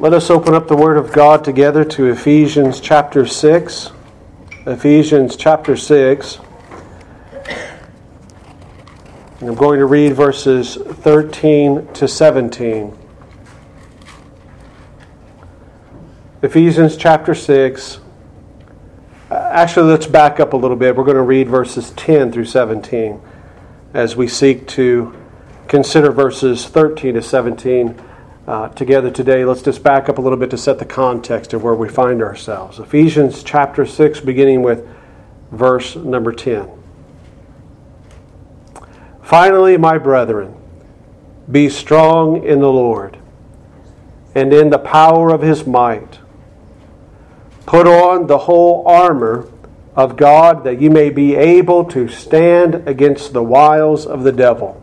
Let us open up the Word of God together to Ephesians chapter 6. Ephesians chapter 6. And I'm going to read verses 13 to 17. Ephesians chapter 6. Uh, actually, let's back up a little bit. We're going to read verses 10 through 17 as we seek to consider verses 13 to 17 uh, together today, let's just back up a little bit to set the context of where we find ourselves. Ephesians chapter 6, beginning with verse number 10. Finally, my brethren, be strong in the Lord and in the power of his might. Put on the whole armor of God that you may be able to stand against the wiles of the devil.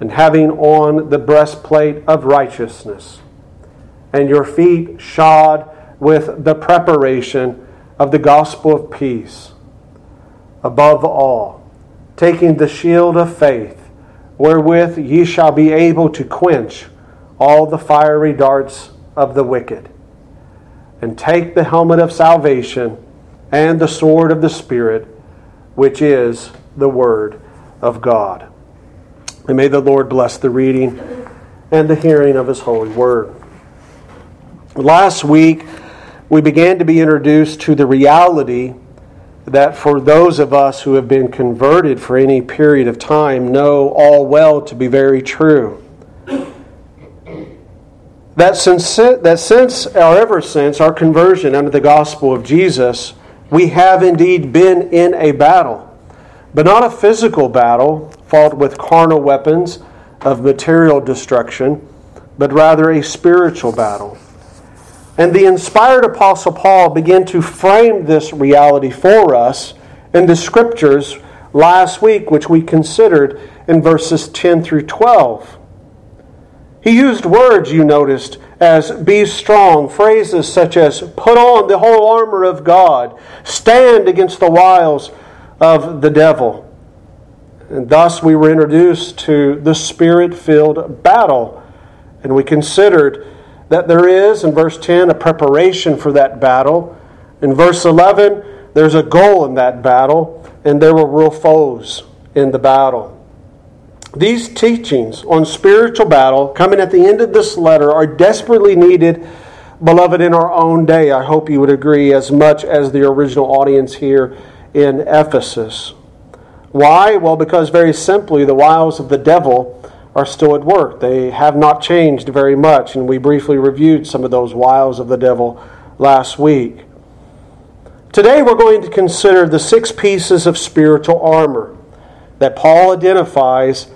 and having on the breastplate of righteousness, and your feet shod with the preparation of the gospel of peace. Above all, taking the shield of faith, wherewith ye shall be able to quench all the fiery darts of the wicked. And take the helmet of salvation and the sword of the Spirit, which is the Word of God. And may the Lord bless the reading and the hearing of His holy word. Last week, we began to be introduced to the reality that for those of us who have been converted for any period of time know all well to be very true. That since, that since or ever since our conversion under the gospel of Jesus, we have indeed been in a battle but not a physical battle fought with carnal weapons of material destruction, but rather a spiritual battle. And the inspired Apostle Paul began to frame this reality for us in the scriptures last week, which we considered in verses 10 through 12. He used words, you noticed, as be strong, phrases such as put on the whole armor of God, stand against the wiles of the devil. And thus we were introduced to the spirit filled battle. And we considered that there is, in verse 10, a preparation for that battle. In verse 11, there's a goal in that battle, and there were real foes in the battle. These teachings on spiritual battle, coming at the end of this letter, are desperately needed, beloved, in our own day. I hope you would agree, as much as the original audience here in Ephesus. Why? Well, because very simply, the wiles of the devil are still at work. They have not changed very much, and we briefly reviewed some of those wiles of the devil last week. Today, we're going to consider the six pieces of spiritual armor that Paul identifies,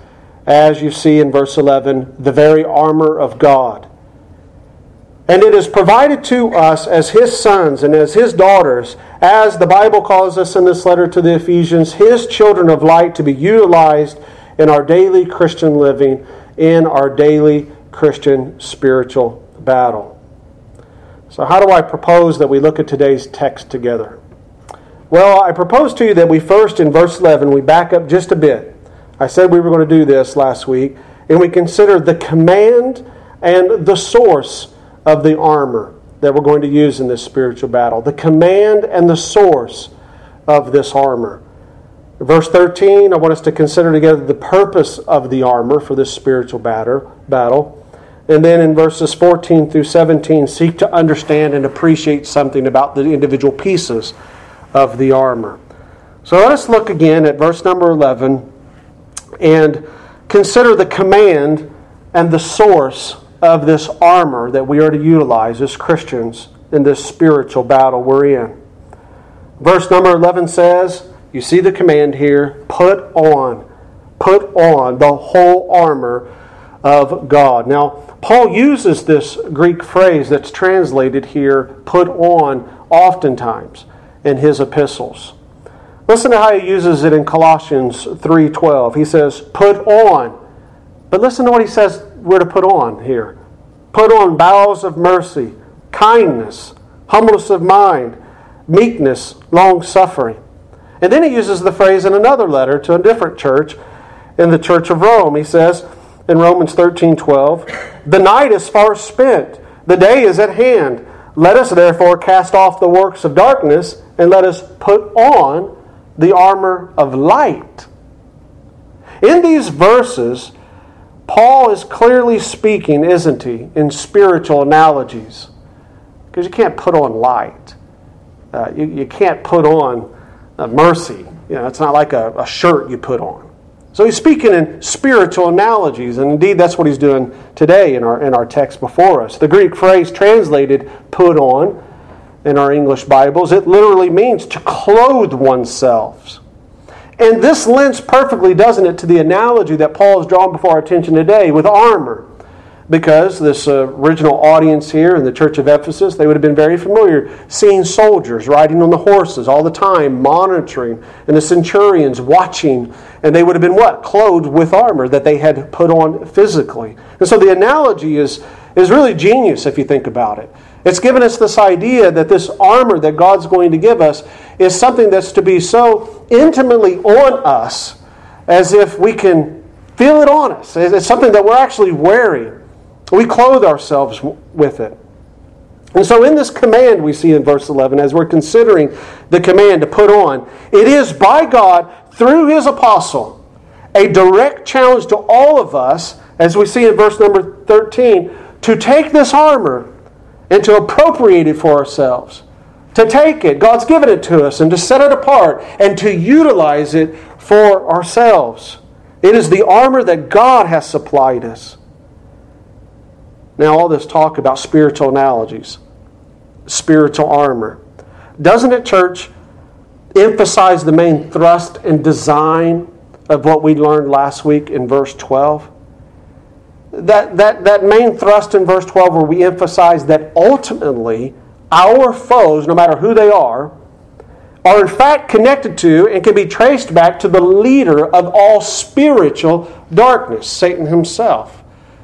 as you see in verse 11, the very armor of God. And it is provided to us as his sons and as his daughters, as the Bible calls us in this letter to the Ephesians, his children of light to be utilized in our daily Christian living, in our daily Christian spiritual battle. So, how do I propose that we look at today's text together? Well, I propose to you that we first, in verse 11, we back up just a bit. I said we were going to do this last week, and we consider the command and the source of the armor that we're going to use in this spiritual battle, the command and the source of this armor. Verse 13, I want us to consider together the purpose of the armor for this spiritual battle. And then in verses 14 through 17, seek to understand and appreciate something about the individual pieces of the armor. So let us look again at verse number 11 and consider the command and the source of this armor that we are to utilize as Christians in this spiritual battle we're in. Verse number 11 says, You see the command here put on, put on the whole armor of God. Now, Paul uses this Greek phrase that's translated here, put on, oftentimes in his epistles. Listen to how he uses it in Colossians 3:12. He says, "Put on." But listen to what he says we're to put on here. Put on bowels of mercy, kindness, humbleness of mind, meekness, long suffering. And then he uses the phrase in another letter to a different church, in the church of Rome. He says in Romans 13 12, The night is far spent, the day is at hand. Let us therefore cast off the works of darkness and let us put on the armor of light. In these verses, Paul is clearly speaking, isn't he, in spiritual analogies. Because you can't put on light. Uh, you, you can't put on uh, mercy. You know, it's not like a, a shirt you put on. So he's speaking in spiritual analogies, and indeed that's what he's doing today in our, in our text before us. The Greek phrase translated put on in our English Bibles, it literally means to clothe oneself. And this lends perfectly, doesn't it, to the analogy that Paul has drawn before our attention today with armor because this uh, original audience here in the church of Ephesus, they would have been very familiar seeing soldiers riding on the horses all the time, monitoring, and the centurions watching. And they would have been what? Clothed with armor that they had put on physically. And so the analogy is, is really genius if you think about it. It's given us this idea that this armor that God's going to give us is something that's to be so intimately on us as if we can feel it on us. It's something that we're actually wearing. We clothe ourselves with it. And so, in this command we see in verse 11, as we're considering the command to put on, it is by God, through his apostle, a direct challenge to all of us, as we see in verse number 13, to take this armor and to appropriate it for ourselves. To take it, God's given it to us, and to set it apart and to utilize it for ourselves. It is the armor that God has supplied us. Now, all this talk about spiritual analogies, spiritual armor. Doesn't it, church, emphasize the main thrust and design of what we learned last week in verse 12? That, that, that main thrust in verse 12, where we emphasize that ultimately our foes, no matter who they are, are in fact connected to and can be traced back to the leader of all spiritual darkness, Satan himself.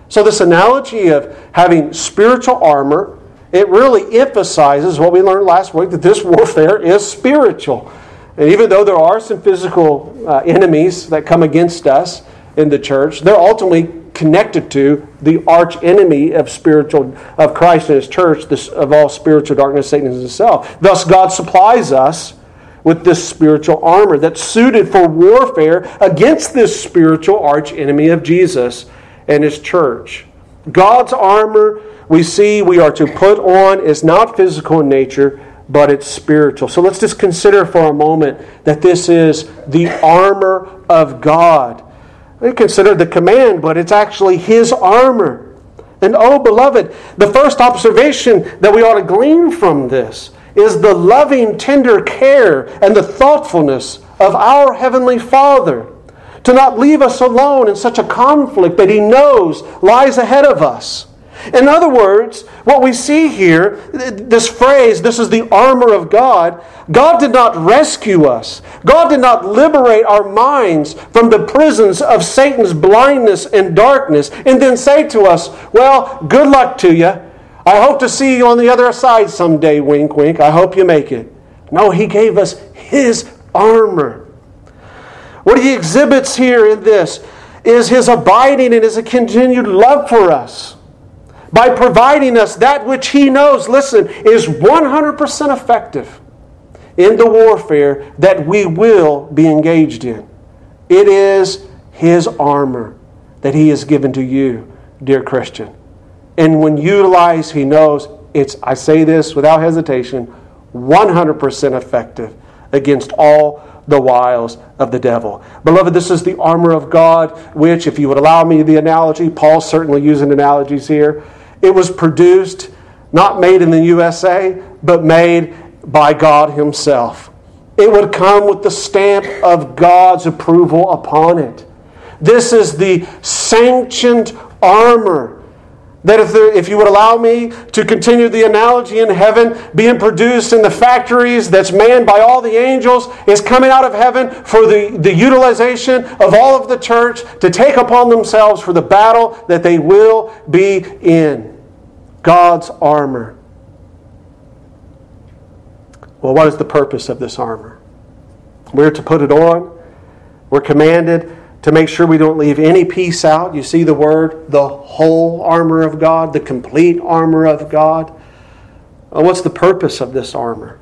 So, this analogy of having spiritual armor, it really emphasizes what we learned last week that this warfare is spiritual. And even though there are some physical uh, enemies that come against us in the church, they're ultimately connected to the arch enemy of spiritual of Christ and his church, this, of all spiritual darkness, Satan himself. Thus, God supplies us with this spiritual armor that's suited for warfare against this spiritual arch enemy of Jesus and his church. God's armor we see we are to put on is not physical in nature, but it's spiritual. So let's just consider for a moment that this is the armor of God. We consider the command, but it's actually his armor. And oh, beloved, the first observation that we ought to glean from this is the loving, tender care and the thoughtfulness of our Heavenly Father to not leave us alone in such a conflict that He knows lies ahead of us. In other words, what we see here, this phrase, this is the armor of God, God did not rescue us. God did not liberate our minds from the prisons of Satan's blindness and darkness and then say to us, Well, good luck to you. I hope to see you on the other side someday, wink, wink. I hope you make it. No, He gave us His armor. What he exhibits here in this is his abiding and his continued love for us by providing us that which he knows, listen, is 100% effective in the warfare that we will be engaged in. It is his armor that he has given to you, dear Christian. And when utilized, he knows it's, I say this without hesitation, 100% effective against all the wiles of the devil. Beloved, this is the armor of God, which, if you would allow me the analogy, Paul's certainly using analogies here. It was produced, not made in the USA, but made by God Himself. It would come with the stamp of God's approval upon it. This is the sanctioned armor. That if, there, if you would allow me to continue the analogy in heaven, being produced in the factories that's manned by all the angels, is coming out of heaven for the, the utilization of all of the church to take upon themselves for the battle that they will be in. God's armor. Well, what is the purpose of this armor? We're to put it on. We're commanded to make sure we don't leave any piece out. You see the word, the whole armor of God, the complete armor of God. What's the purpose of this armor?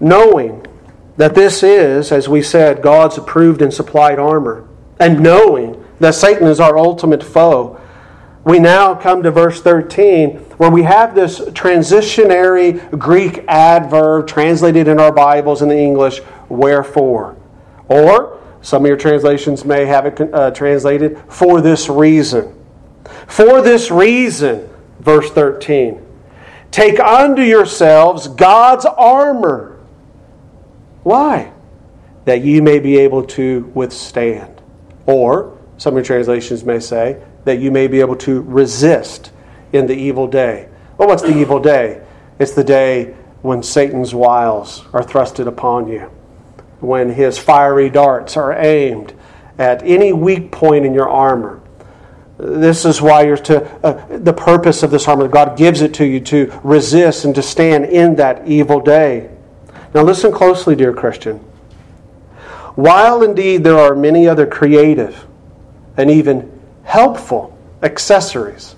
Knowing that this is, as we said, God's approved and supplied armor, and knowing that Satan is our ultimate foe, we now come to verse 13 where we have this transitionary Greek adverb translated in our Bibles in the English, wherefore. Or, some of your translations may have it uh, translated, for this reason. For this reason, verse 13. Take unto yourselves God's armor. Why? That ye may be able to withstand. Or, some of your translations may say, that you may be able to resist in the evil day. Well, what's the evil day? It's the day when Satan's wiles are thrusted upon you when his fiery darts are aimed at any weak point in your armor. This is why you're to, uh, the purpose of this armor, God gives it to you to resist and to stand in that evil day. Now, listen closely, dear Christian. While indeed there are many other creative and even helpful accessories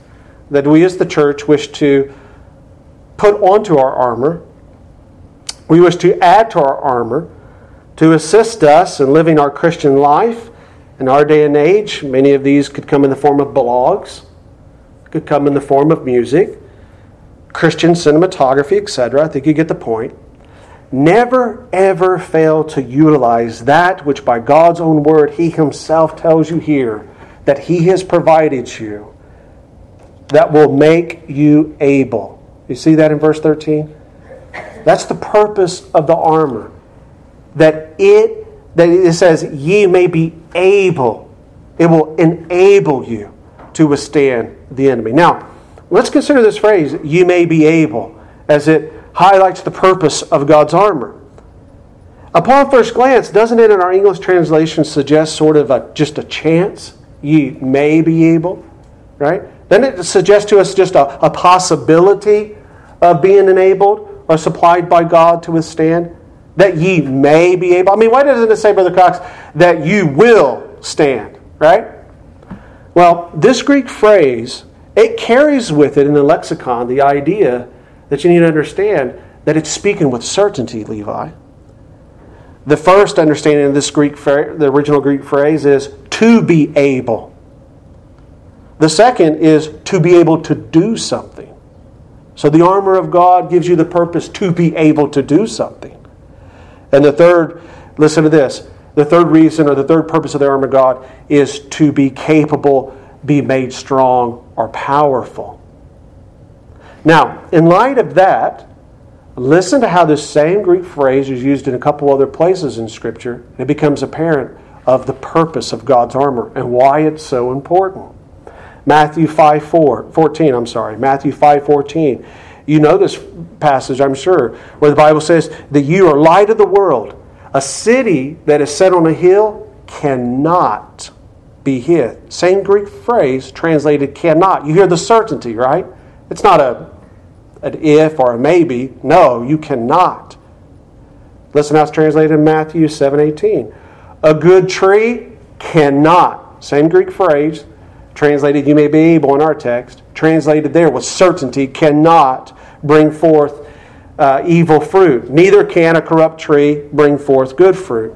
that we as the church wish to put onto our armor, we wish to add to our armor to assist us in living our Christian life. In our day and age, many of these could come in the form of blogs, could come in the form of music, Christian cinematography, etc. I think you get the point. Never ever fail to utilize that which by God's own word He Himself tells you here that He has provided you that will make you able. You see that in verse 13? That's the purpose of the armor that it that it says ye may be able it will enable you to withstand the enemy. Now let's consider this phrase "ye may be able as it highlights the purpose of god's armor. Upon first glance doesn't it in our english translation suggest sort of a just a chance ye may be able right? Then it suggests to us just a, a possibility of being enabled or supplied by god to withstand that ye may be able. I mean, why doesn't it say, Brother Cox, that you will stand, right? Well, this Greek phrase, it carries with it in the lexicon the idea that you need to understand that it's speaking with certainty, Levi. The first understanding of this Greek, the original Greek phrase is to be able. The second is to be able to do something. So the armor of God gives you the purpose to be able to do something. And the third, listen to this the third reason or the third purpose of the armor of God is to be capable, be made strong, or powerful. Now, in light of that, listen to how this same Greek phrase is used in a couple other places in Scripture, and it becomes apparent of the purpose of God's armor and why it's so important. Matthew 5 4, 14, I'm sorry, Matthew 5 14. You know this passage, I'm sure, where the Bible says that you are light of the world. A city that is set on a hill cannot be hid. Same Greek phrase translated cannot. You hear the certainty, right? It's not a an if or a maybe. No, you cannot. Listen how it's translated in Matthew 7:18. A good tree cannot. Same Greek phrase, translated you may be able in our text, translated there with certainty, cannot bring forth uh, evil fruit. Neither can a corrupt tree bring forth good fruit.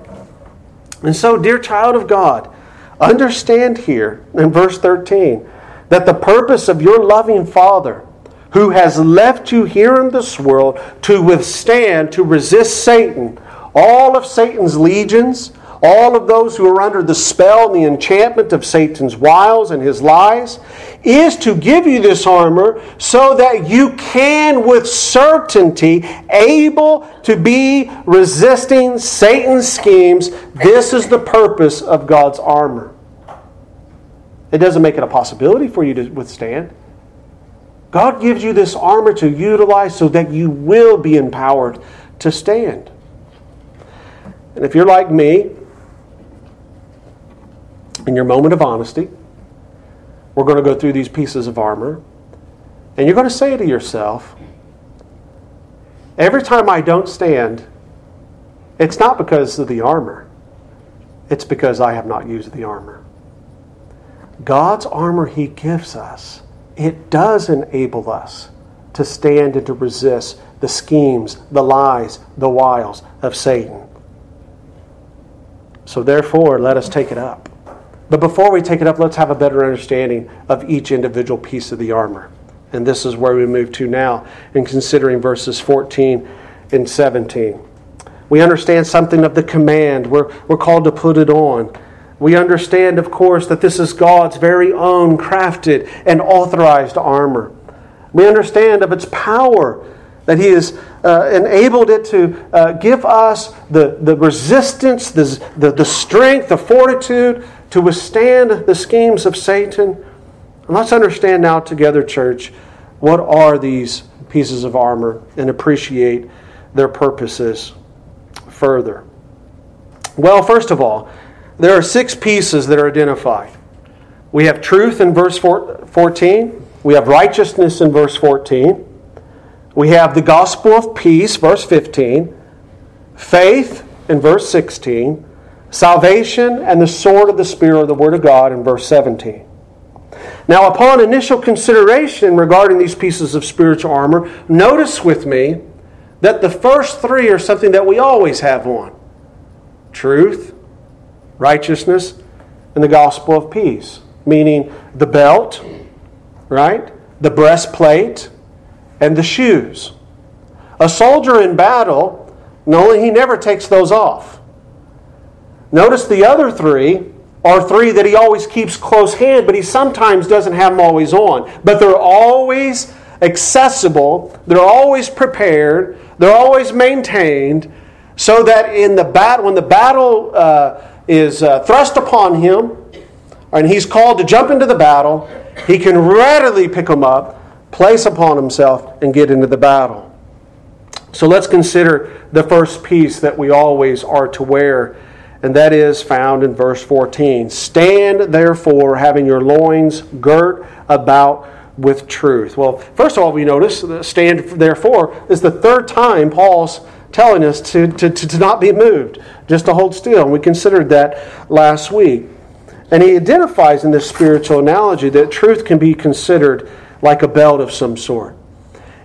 And so, dear child of God, understand here in verse 13 that the purpose of your loving Father, who has left you here in this world to withstand, to resist Satan, all of Satan's legions, all of those who are under the spell and the enchantment of Satan's wiles and his lies, is to give you this armor so that you can, with certainty, able to be resisting Satan's schemes. This is the purpose of God's armor. It doesn't make it a possibility for you to withstand. God gives you this armor to utilize so that you will be empowered to stand. And if you're like me, in your moment of honesty, we're going to go through these pieces of armor, and you're going to say to yourself, every time I don't stand, it's not because of the armor, it's because I have not used the armor. God's armor He gives us, it does enable us to stand and to resist the schemes, the lies, the wiles of Satan. So, therefore, let us take it up. But before we take it up, let's have a better understanding of each individual piece of the armor. And this is where we move to now in considering verses 14 and 17. We understand something of the command. We're, we're called to put it on. We understand, of course, that this is God's very own crafted and authorized armor. We understand of its power that He has uh, enabled it to uh, give us the, the resistance, the, the, the strength, the fortitude to withstand the schemes of Satan. And let's understand now together, church, what are these pieces of armor and appreciate their purposes further. Well, first of all, there are six pieces that are identified. We have truth in verse 14, we have righteousness in verse 14. We have the gospel of peace, verse 15, faith in verse 16, salvation and the sword of the Spirit of the Word of God in verse 17. Now, upon initial consideration regarding these pieces of spiritual armor, notice with me that the first three are something that we always have on truth, righteousness, and the gospel of peace, meaning the belt, right? The breastplate, and the shoes. A soldier in battle, no, he never takes those off. Notice the other three are three that he always keeps close hand, but he sometimes doesn't have them always on. But they're always accessible, they're always prepared, they're always maintained, so that in the battle, when the battle uh, is uh, thrust upon him, and he's called to jump into the battle, he can readily pick them up place upon himself and get into the battle. So let's consider the first piece that we always are to wear, and that is found in verse 14. Stand therefore, having your loins girt about with truth. Well, first of all, we notice stand therefore is the third time Paul's telling us to, to, to not be moved, just to hold still. And we considered that last week. And he identifies in this spiritual analogy that truth can be considered like a belt of some sort.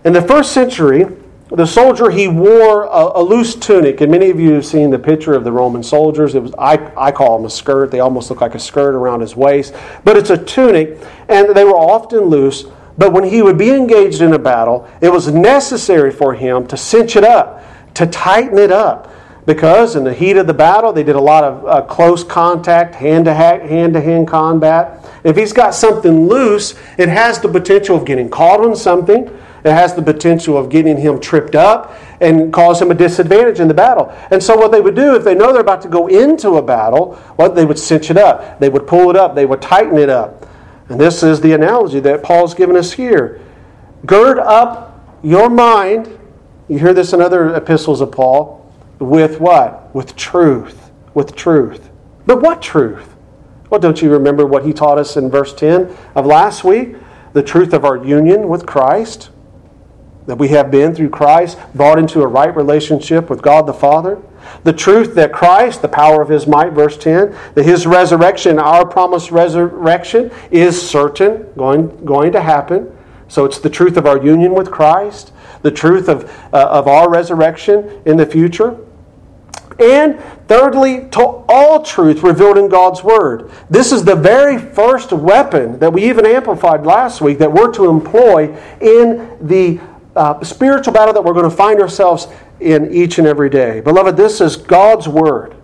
In the first century, the soldier he wore a, a, loose tunic, and many of you have seen the picture of the Roman soldiers. It was I, I call them a skirt. They almost look like a skirt around his waist, but it's a tunic, and they were often loose. But when he would be engaged in a battle, it was necessary for him to cinch it up, to tighten it up, because in the heat of the battle, they did a lot of uh, close contact, hand to hand to hand combat. If he's got something loose, it has the potential of getting caught on something. It has the potential of getting him tripped up and cause him a disadvantage in the battle. And so, what they would do if they know they're about to go into a battle, what they would cinch it up, they would pull it up, they would tighten it up. And this is the analogy that Paul's given us here. Gird up your mind. You hear this in other epistles of Paul with what? With truth. With truth. But what truth? Well, don't you remember what he taught us in verse 10 of last week? The truth of our union with Christ, that we have been through Christ brought into a right relationship with God the Father. The truth that Christ, the power of his might, verse 10, that his resurrection, our promised resurrection, is certain, going, going to happen. So it's the truth of our union with Christ, the truth of, uh, of our resurrection in the future. And thirdly, to all truth revealed in God's Word. This is the very first weapon that we even amplified last week that we're to employ in the uh, spiritual battle that we're going to find ourselves in each and every day. Beloved, this is God's Word.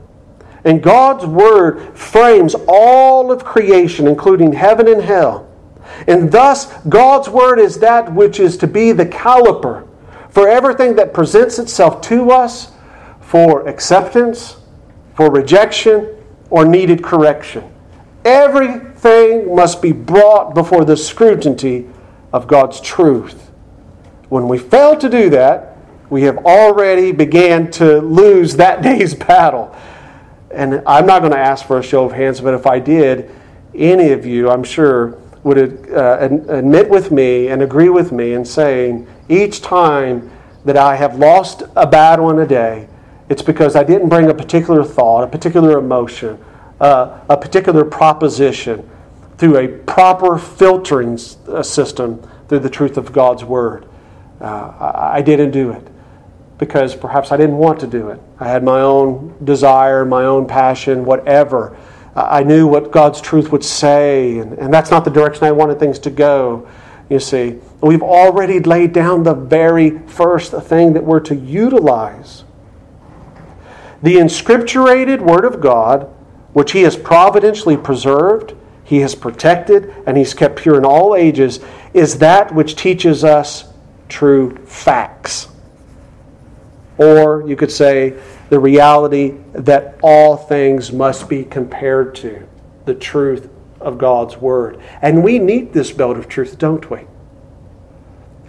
And God's Word frames all of creation, including heaven and hell. And thus, God's Word is that which is to be the caliper for everything that presents itself to us for acceptance, for rejection, or needed correction. Everything everything must be brought before the scrutiny of God's truth. When we fail to do that, we have already began to lose that day's battle. And I'm not going to ask for a show of hands, but if I did, any of you, I'm sure, would uh, admit with me and agree with me in saying each time that I have lost a battle in a day, it's because I didn't bring a particular thought, a particular emotion, uh, a particular proposition through a proper filtering uh, system through the truth of God's Word. Uh, I didn't do it because perhaps I didn't want to do it. I had my own desire, my own passion, whatever. I knew what God's truth would say, and, and that's not the direction I wanted things to go. You see, we've already laid down the very first thing that we're to utilize. The inscripturated Word of God, which He has providentially preserved, He has protected, and He's kept pure in all ages, is that which teaches us true facts. Or you could say, the reality that all things must be compared to the truth of God's Word. And we need this belt of truth, don't we?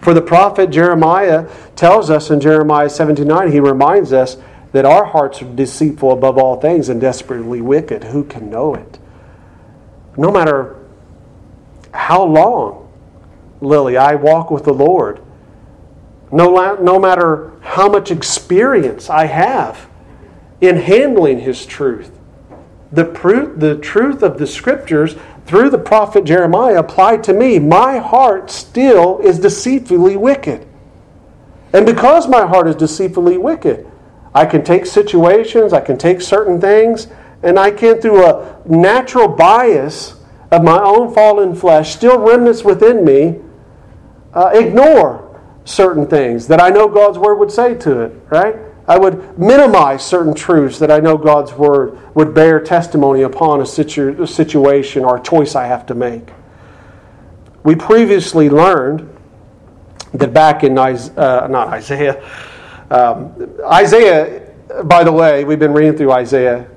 For the prophet Jeremiah tells us in Jeremiah 79, he reminds us that our hearts are deceitful above all things and desperately wicked. Who can know it? No matter how long, Lily, I walk with the Lord, no, no matter how much experience I have in handling His truth, the, proof, the truth of the Scriptures through the prophet Jeremiah applied to me. My heart still is deceitfully wicked. And because my heart is deceitfully wicked, I can take situations, I can take certain things, and I can, through a natural bias of my own fallen flesh, still remnants within me, uh, ignore certain things that I know God's Word would say to it, right? I would minimize certain truths that I know God's Word would bear testimony upon a, situ- a situation or a choice I have to make. We previously learned that back in uh, not Isaiah, um, Isaiah, by the way, we've been reading through Isaiah.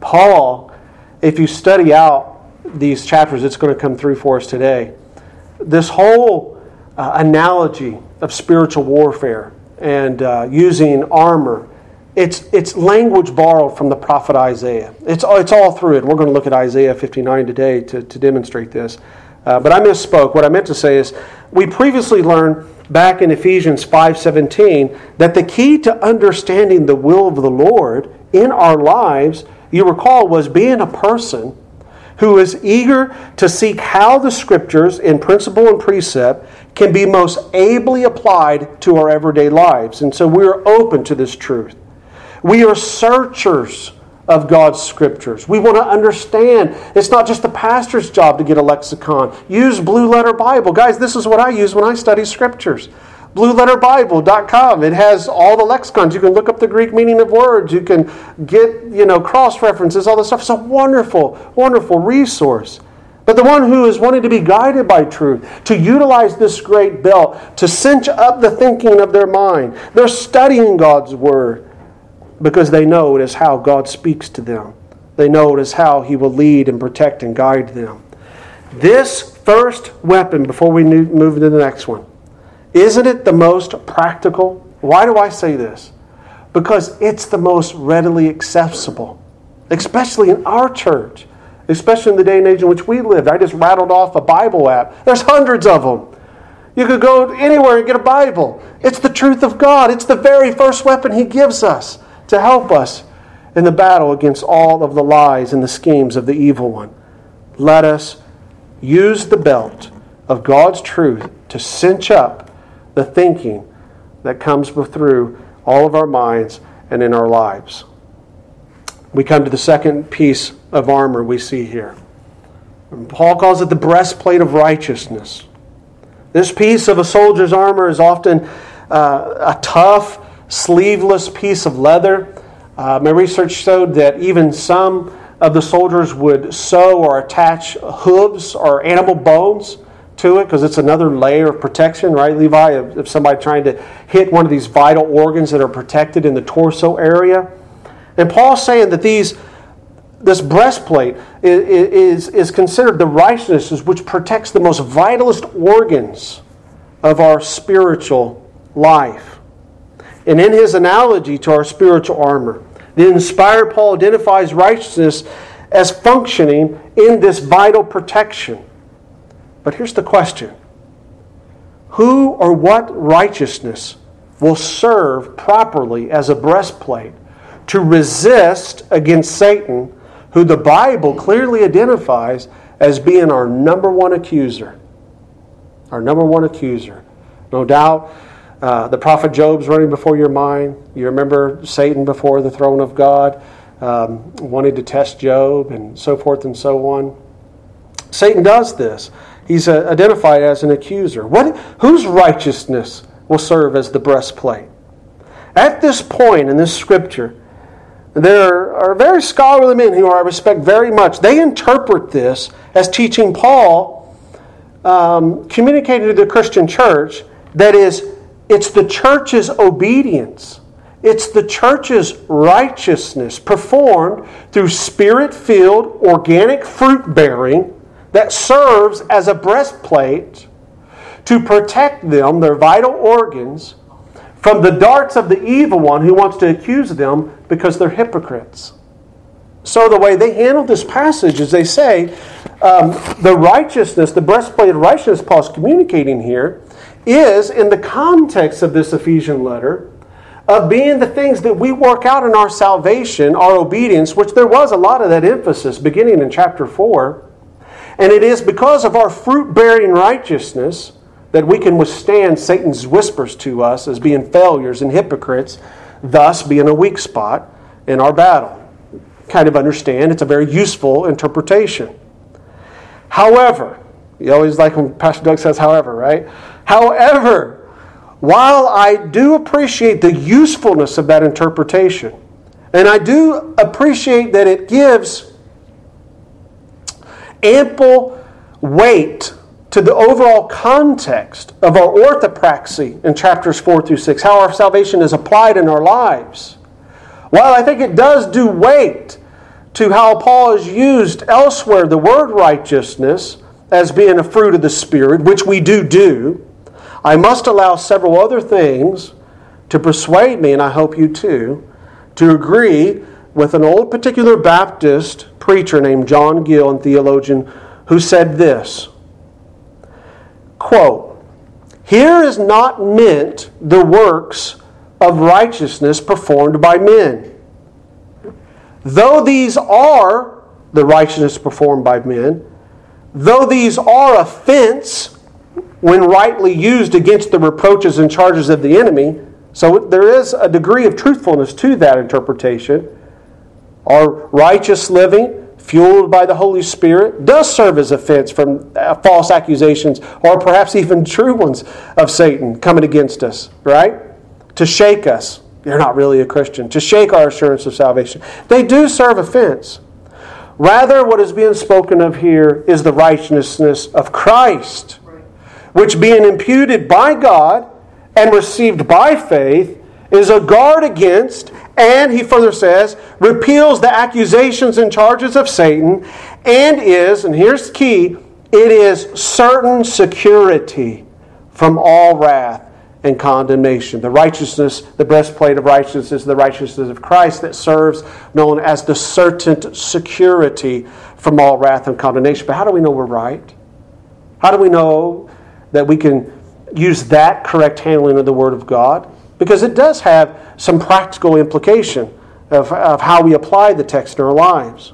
Paul, if you study out these chapters, it's going to come through for us today. This whole uh, analogy of spiritual warfare and uh, using armor. It's, it's language borrowed from the prophet Isaiah. It's, it's all through it. We're going to look at Isaiah 59 today to, to demonstrate this. Uh, but I misspoke. What I meant to say is we previously learned back in Ephesians 5:17 that the key to understanding the will of the Lord in our lives, you recall, was being a person who is eager to seek how the scriptures in principle and precept can be most ably applied to our everyday lives. And so we are open to this truth. We are searchers of God's scriptures. We want to understand. It's not just the pastor's job to get a lexicon. Use Blue Letter Bible. Guys, this is what I use when I study scriptures. BlueLetterBible.com. It has all the lexicons. You can look up the Greek meaning of words. You can get, you know, cross references, all this stuff. It's a wonderful, wonderful resource. But the one who is wanting to be guided by truth, to utilize this great belt, to cinch up the thinking of their mind, they're studying God's Word because they know it is how God speaks to them. They know it is how He will lead and protect and guide them. This first weapon, before we move to the next one, isn't it the most practical? Why do I say this? Because it's the most readily accessible, especially in our church especially in the day and age in which we lived. I just rattled off a Bible app. There's hundreds of them. You could go anywhere and get a Bible. It's the truth of God. It's the very first weapon He gives us to help us in the battle against all of the lies and the schemes of the evil one. Let us use the belt of God's truth to cinch up the thinking that comes through all of our minds and in our lives. We come to the second piece of armor we see here. Paul calls it the breastplate of righteousness. This piece of a soldier's armor is often uh, a tough, sleeveless piece of leather. Uh, my research showed that even some of the soldiers would sew or attach hooves or animal bones to it because it's another layer of protection, right, Levi? If, if somebody trying to hit one of these vital organs that are protected in the torso area. And Paul's saying that these this breastplate is, is considered the righteousness which protects the most vitalist organs of our spiritual life. And in his analogy to our spiritual armor, the inspired Paul identifies righteousness as functioning in this vital protection. But here's the question Who or what righteousness will serve properly as a breastplate to resist against Satan, who the Bible clearly identifies as being our number one accuser? Our number one accuser. No doubt uh, the prophet Job's running before your mind. You remember Satan before the throne of God, um, wanting to test Job, and so forth and so on. Satan does this. He's uh, identified as an accuser. What, whose righteousness will serve as the breastplate? At this point in this scripture, there are very scholarly men who I respect very much. They interpret this as teaching Paul, um, communicating to the Christian church, that is, it's the church's obedience. It's the church's righteousness performed through spirit filled organic fruit bearing that serves as a breastplate to protect them, their vital organs, from the darts of the evil one who wants to accuse them because they're hypocrites. So, the way they handle this passage is they say um, the righteousness, the breastplate of righteousness Paul's communicating here, is, in the context of this Ephesian letter, of being the things that we work out in our salvation, our obedience, which there was a lot of that emphasis beginning in chapter 4. And it is because of our fruit bearing righteousness that we can withstand Satan's whispers to us as being failures and hypocrites, thus being a weak spot in our battle. Kind of understand, it's a very useful interpretation. However, you always like when Pastor Doug says, however, right? However, while I do appreciate the usefulness of that interpretation, and I do appreciate that it gives ample weight to the overall context of our orthopraxy in chapters 4 through 6, how our salvation is applied in our lives. While I think it does do weight to how Paul has used elsewhere the word righteousness as being a fruit of the Spirit, which we due do, I must allow several other things to persuade me, and I hope you too, to agree with an old particular Baptist preacher named John Gill and theologian who said this quote, Here is not meant the works of righteousness performed by men. Though these are the righteousness performed by men, though these are offense when rightly used against the reproaches and charges of the enemy. So there is a degree of truthfulness to that interpretation. Our righteous living, fueled by the Holy Spirit, does serve as offense from uh, false accusations or perhaps even true ones of Satan coming against us, right? To shake us. You're not really a Christian. To shake our assurance of salvation. They do serve offense. Rather, what is being spoken of here is the righteousness of Christ which being imputed by God and received by faith is a guard against, and he further says, repeals the accusations and charges of Satan, and is, and here's the key, it is certain security from all wrath and condemnation. The righteousness, the breastplate of righteousness is the righteousness of Christ that serves, known as the certain security from all wrath and condemnation. But how do we know we're right? How do we know that we can use that correct handling of the Word of God because it does have some practical implication of, of how we apply the text in our lives.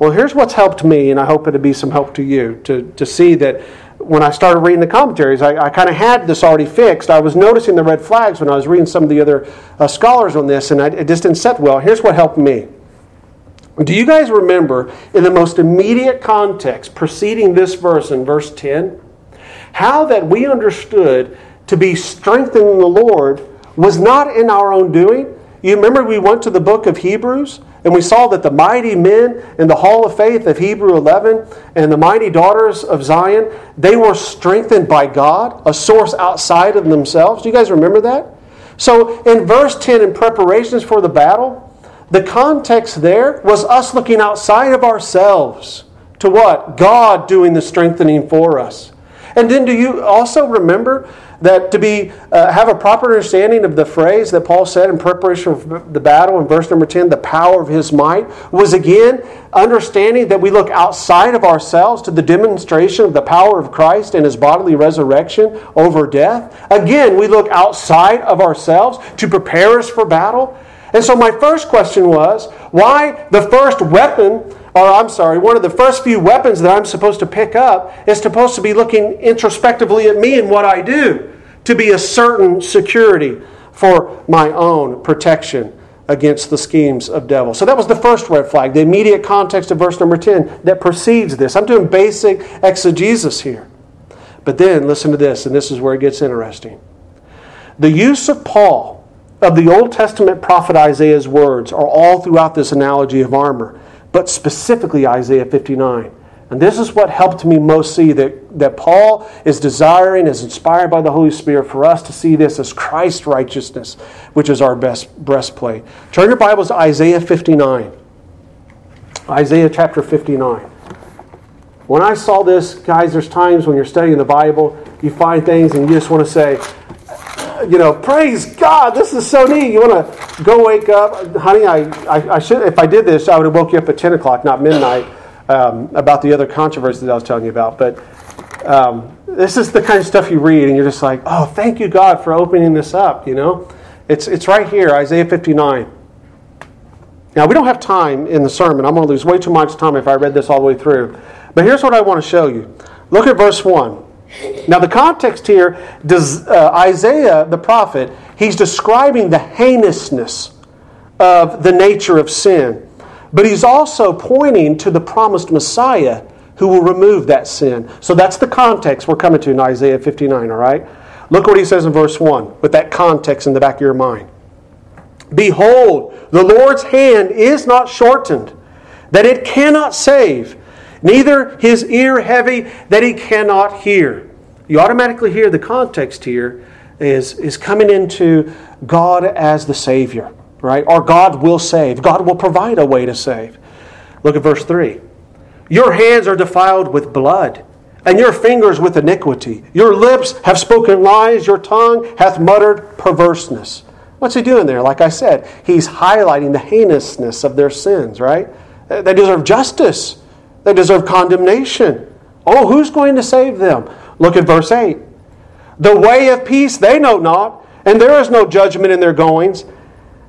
Well, here's what's helped me, and I hope it'll be some help to you to, to see that when I started reading the commentaries, I, I kind of had this already fixed. I was noticing the red flags when I was reading some of the other uh, scholars on this, and I, it just didn't set well. Here's what helped me. Do you guys remember in the most immediate context preceding this verse in verse 10? How that we understood to be strengthened in the Lord was not in our own doing. You remember we went to the book of Hebrews and we saw that the mighty men in the hall of faith of Hebrew 11 and the mighty daughters of Zion, they were strengthened by God, a source outside of themselves. Do you guys remember that? So in verse 10, in preparations for the battle, the context there was us looking outside of ourselves to what? God doing the strengthening for us. And then do you also remember that to be uh, have a proper understanding of the phrase that Paul said in preparation for the battle in verse number 10, the power of his might, was again understanding that we look outside of ourselves to the demonstration of the power of Christ and his bodily resurrection over death. Again, we look outside of ourselves to prepare us for battle. And so my first question was, why the first weapon or I'm sorry, one of the first few weapons that I'm supposed to pick up is supposed to be looking introspectively at me and what I do to be a certain security for my own protection against the schemes of devil. So that was the first red flag, the immediate context of verse number 10 that precedes this. I'm doing basic exegesis here. But then listen to this, and this is where it gets interesting. The use of Paul of the Old Testament prophet Isaiah's words are all throughout this analogy of armor, but specifically Isaiah 59. And this is what helped me most see that, that Paul is desiring, is inspired by the Holy Spirit for us to see this as Christ's righteousness, which is our best breastplate. Turn your Bibles to Isaiah 59. Isaiah chapter 59. When I saw this, guys, there's times when you're studying the Bible, you find things and you just want to say, you know, praise God, this is so neat. You want to go wake up, honey. I, I, I should if I did this, I would have woke you up at 10 o'clock, not midnight um, about the other controversy that I was telling you about. But um, this is the kind of stuff you read, and you're just like, oh, thank you, God, for opening this up. You know, it's it's right here, Isaiah 59. Now we don't have time in the sermon. I'm going to lose way too much time if I read this all the way through. But here's what I want to show you. Look at verse one. Now the context here, does uh, Isaiah the prophet, he's describing the heinousness of the nature of sin. But he's also pointing to the promised Messiah who will remove that sin. So that's the context we're coming to in Isaiah 59, all right? Look what he says in verse 1 with that context in the back of your mind. Behold, the Lord's hand is not shortened, that it cannot save, neither his ear heavy, that he cannot hear. You automatically hear the context here is, is coming into God as the Savior right? Or God will save. God will provide a way to save. Look at verse 3. Your hands are defiled with blood, and your fingers with iniquity. Your lips have spoken lies, your tongue hath muttered perverseness. What's he doing there? Like I said, he's highlighting the heinousness of their sins, right? They deserve justice, they deserve condemnation. Oh, who's going to save them? Look at verse 8. The way of peace they know not, and there is no judgment in their goings.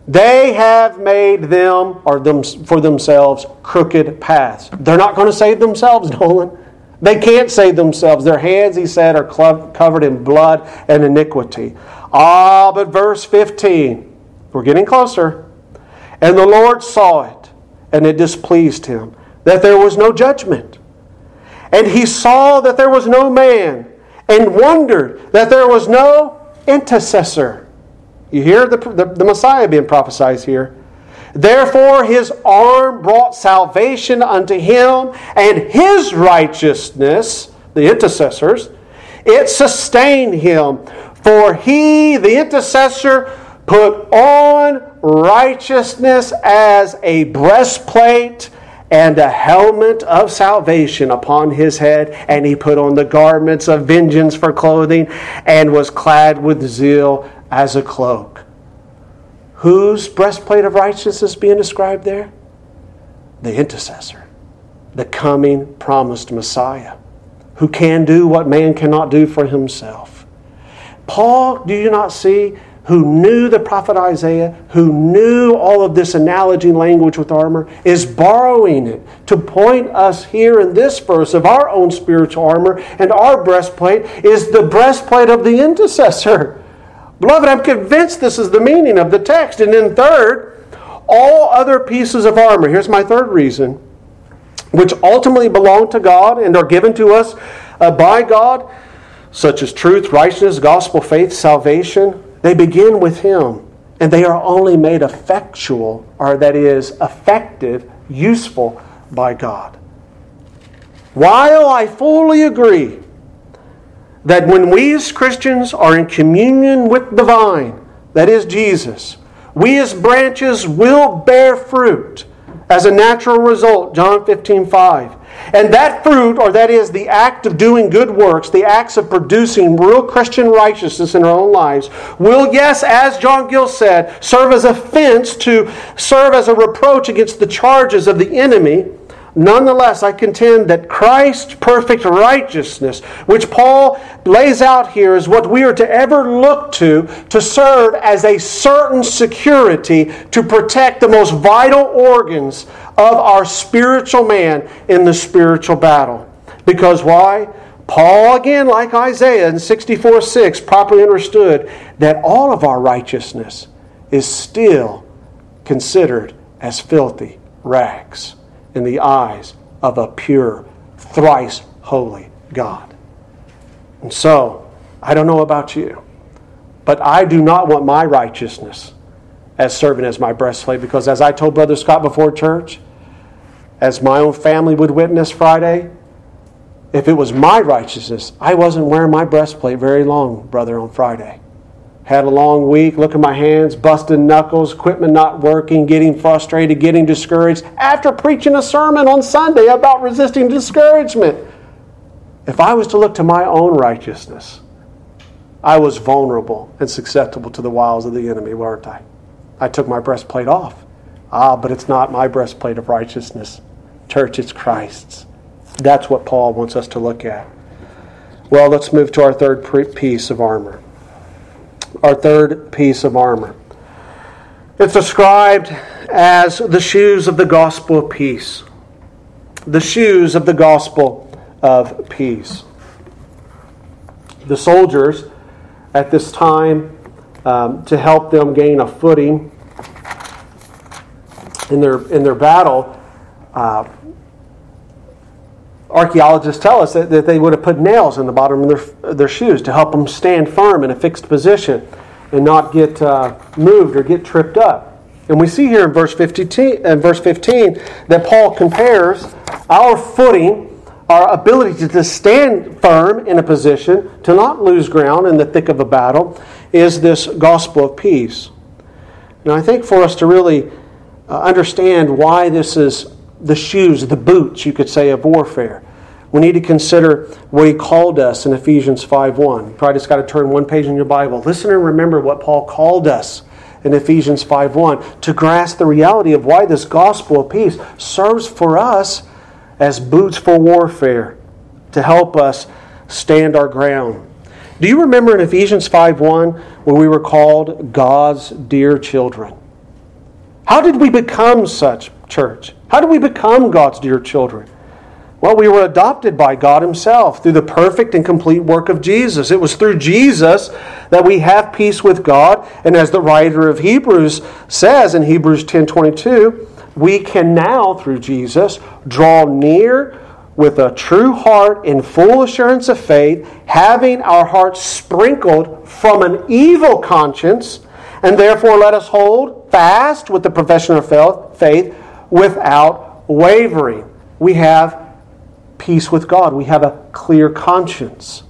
They have made them, or them, for themselves, crooked paths. They're not going to save themselves, Nolan. They can't save themselves. Their hands, he said, are covered in blood and iniquity. Ah, but verse 15, we're getting closer. And the Lord saw it, and it displeased him, that there was no judgment. And he saw that there was no man, and wondered that there was no intercessor. You hear the, the, the Messiah being prophesied here. Therefore, his arm brought salvation unto him, and his righteousness, the intercessors, it sustained him. For he, the intercessor, put on righteousness as a breastplate and a helmet of salvation upon his head, and he put on the garments of vengeance for clothing, and was clad with zeal as a cloak. Whose breastplate of righteousness being described there? The intercessor, the coming promised Messiah, who can do what man cannot do for himself. Paul, do you not see, who knew the prophet Isaiah, who knew all of this analogy language with armor, is borrowing it to point us here in this verse of our own spiritual armor, and our breastplate is the breastplate of the intercessor Beloved, I'm convinced this is the meaning of the text. And then, third, all other pieces of armor. Here's my third reason, which ultimately belong to God and are given to us uh, by God, such as truth, righteousness, gospel, faith, salvation. They begin with Him, and they are only made effectual, or that is, effective, useful by God. While I fully agree that when we as Christians are in communion with the vine, that is Jesus, We as branches will bear fruit as a natural result, John 15, 5. And that fruit, or that is the act of doing good works, the acts of producing real Christian righteousness in our own lives, will, yes, as John Gill said, serve as a fence to serve as a reproach against the charges of the enemy. Nonetheless, I contend that Christ's perfect righteousness, which Paul lays out here, is what we are to ever look to to serve as a certain security to protect the most vital organs of our spiritual man in the spiritual battle. Because why? Paul, again, like Isaiah in 64 6, properly understood that all of our righteousness is still considered as filthy rags in the eyes of a pure, thrice holy God. And so, I don't know about you, but I do not want my righteousness as serving as my breastplate because, as I told Brother Scott before church, as my own family would witness Friday, if it was my righteousness, I wasn't wearing my breastplate very long, brother, on Friday. Had a long week, look at my hands, busted knuckles, equipment not working, getting frustrated, getting discouraged after preaching a sermon on Sunday about resisting discouragement. If I was to look to my own righteousness, I was vulnerable and susceptible to the wiles of the enemy, weren't I? I took my breastplate off. Ah, but it's not my breastplate of righteousness. Church, it's Christ's. That's what Paul wants us to look at. Well, let's move to our third piece of armor our third piece of armor. It's described as the shoes of the gospel of peace. The shoes of the gospel of peace. The soldiers at this time, um, to help them gain a footing in their, in their battle, uh, archaeologists tell us that, that they would have put nails in the bottom of their, their shoes to help them stand firm in a fixed position and not get uh, moved or get tripped up. And we see here in verse 15, in verse 15 that Paul compares our footing, our ability to stand firm in a position, to not lose ground in the thick of a battle, is this gospel of peace. Now, I think for us to really uh, understand why this is the shoes, the boots, you could say, of warfare. We need to consider what he called us in Ephesians 5.1. You probably just got to turn one page in your Bible. Listen and remember what Paul called us in Ephesians 5.1 to grasp the reality of why this gospel of peace serves for us as boots for warfare to help us stand our ground. Do you remember in Ephesians 5.1 when we were called God's dear children? How did we become such, church? How did we become God's dear children? Well, we were adopted by God Himself through the perfect and complete work of Jesus. It was through Jesus that we have peace with God. And as the writer of Hebrews says in Hebrews 10 22, we can now, through Jesus, draw near with a true heart in full assurance of faith, having our hearts sprinkled from an evil conscience, and therefore let us hold fast with the profession of faith without wavering. We have peace with God. We have a clear conscience.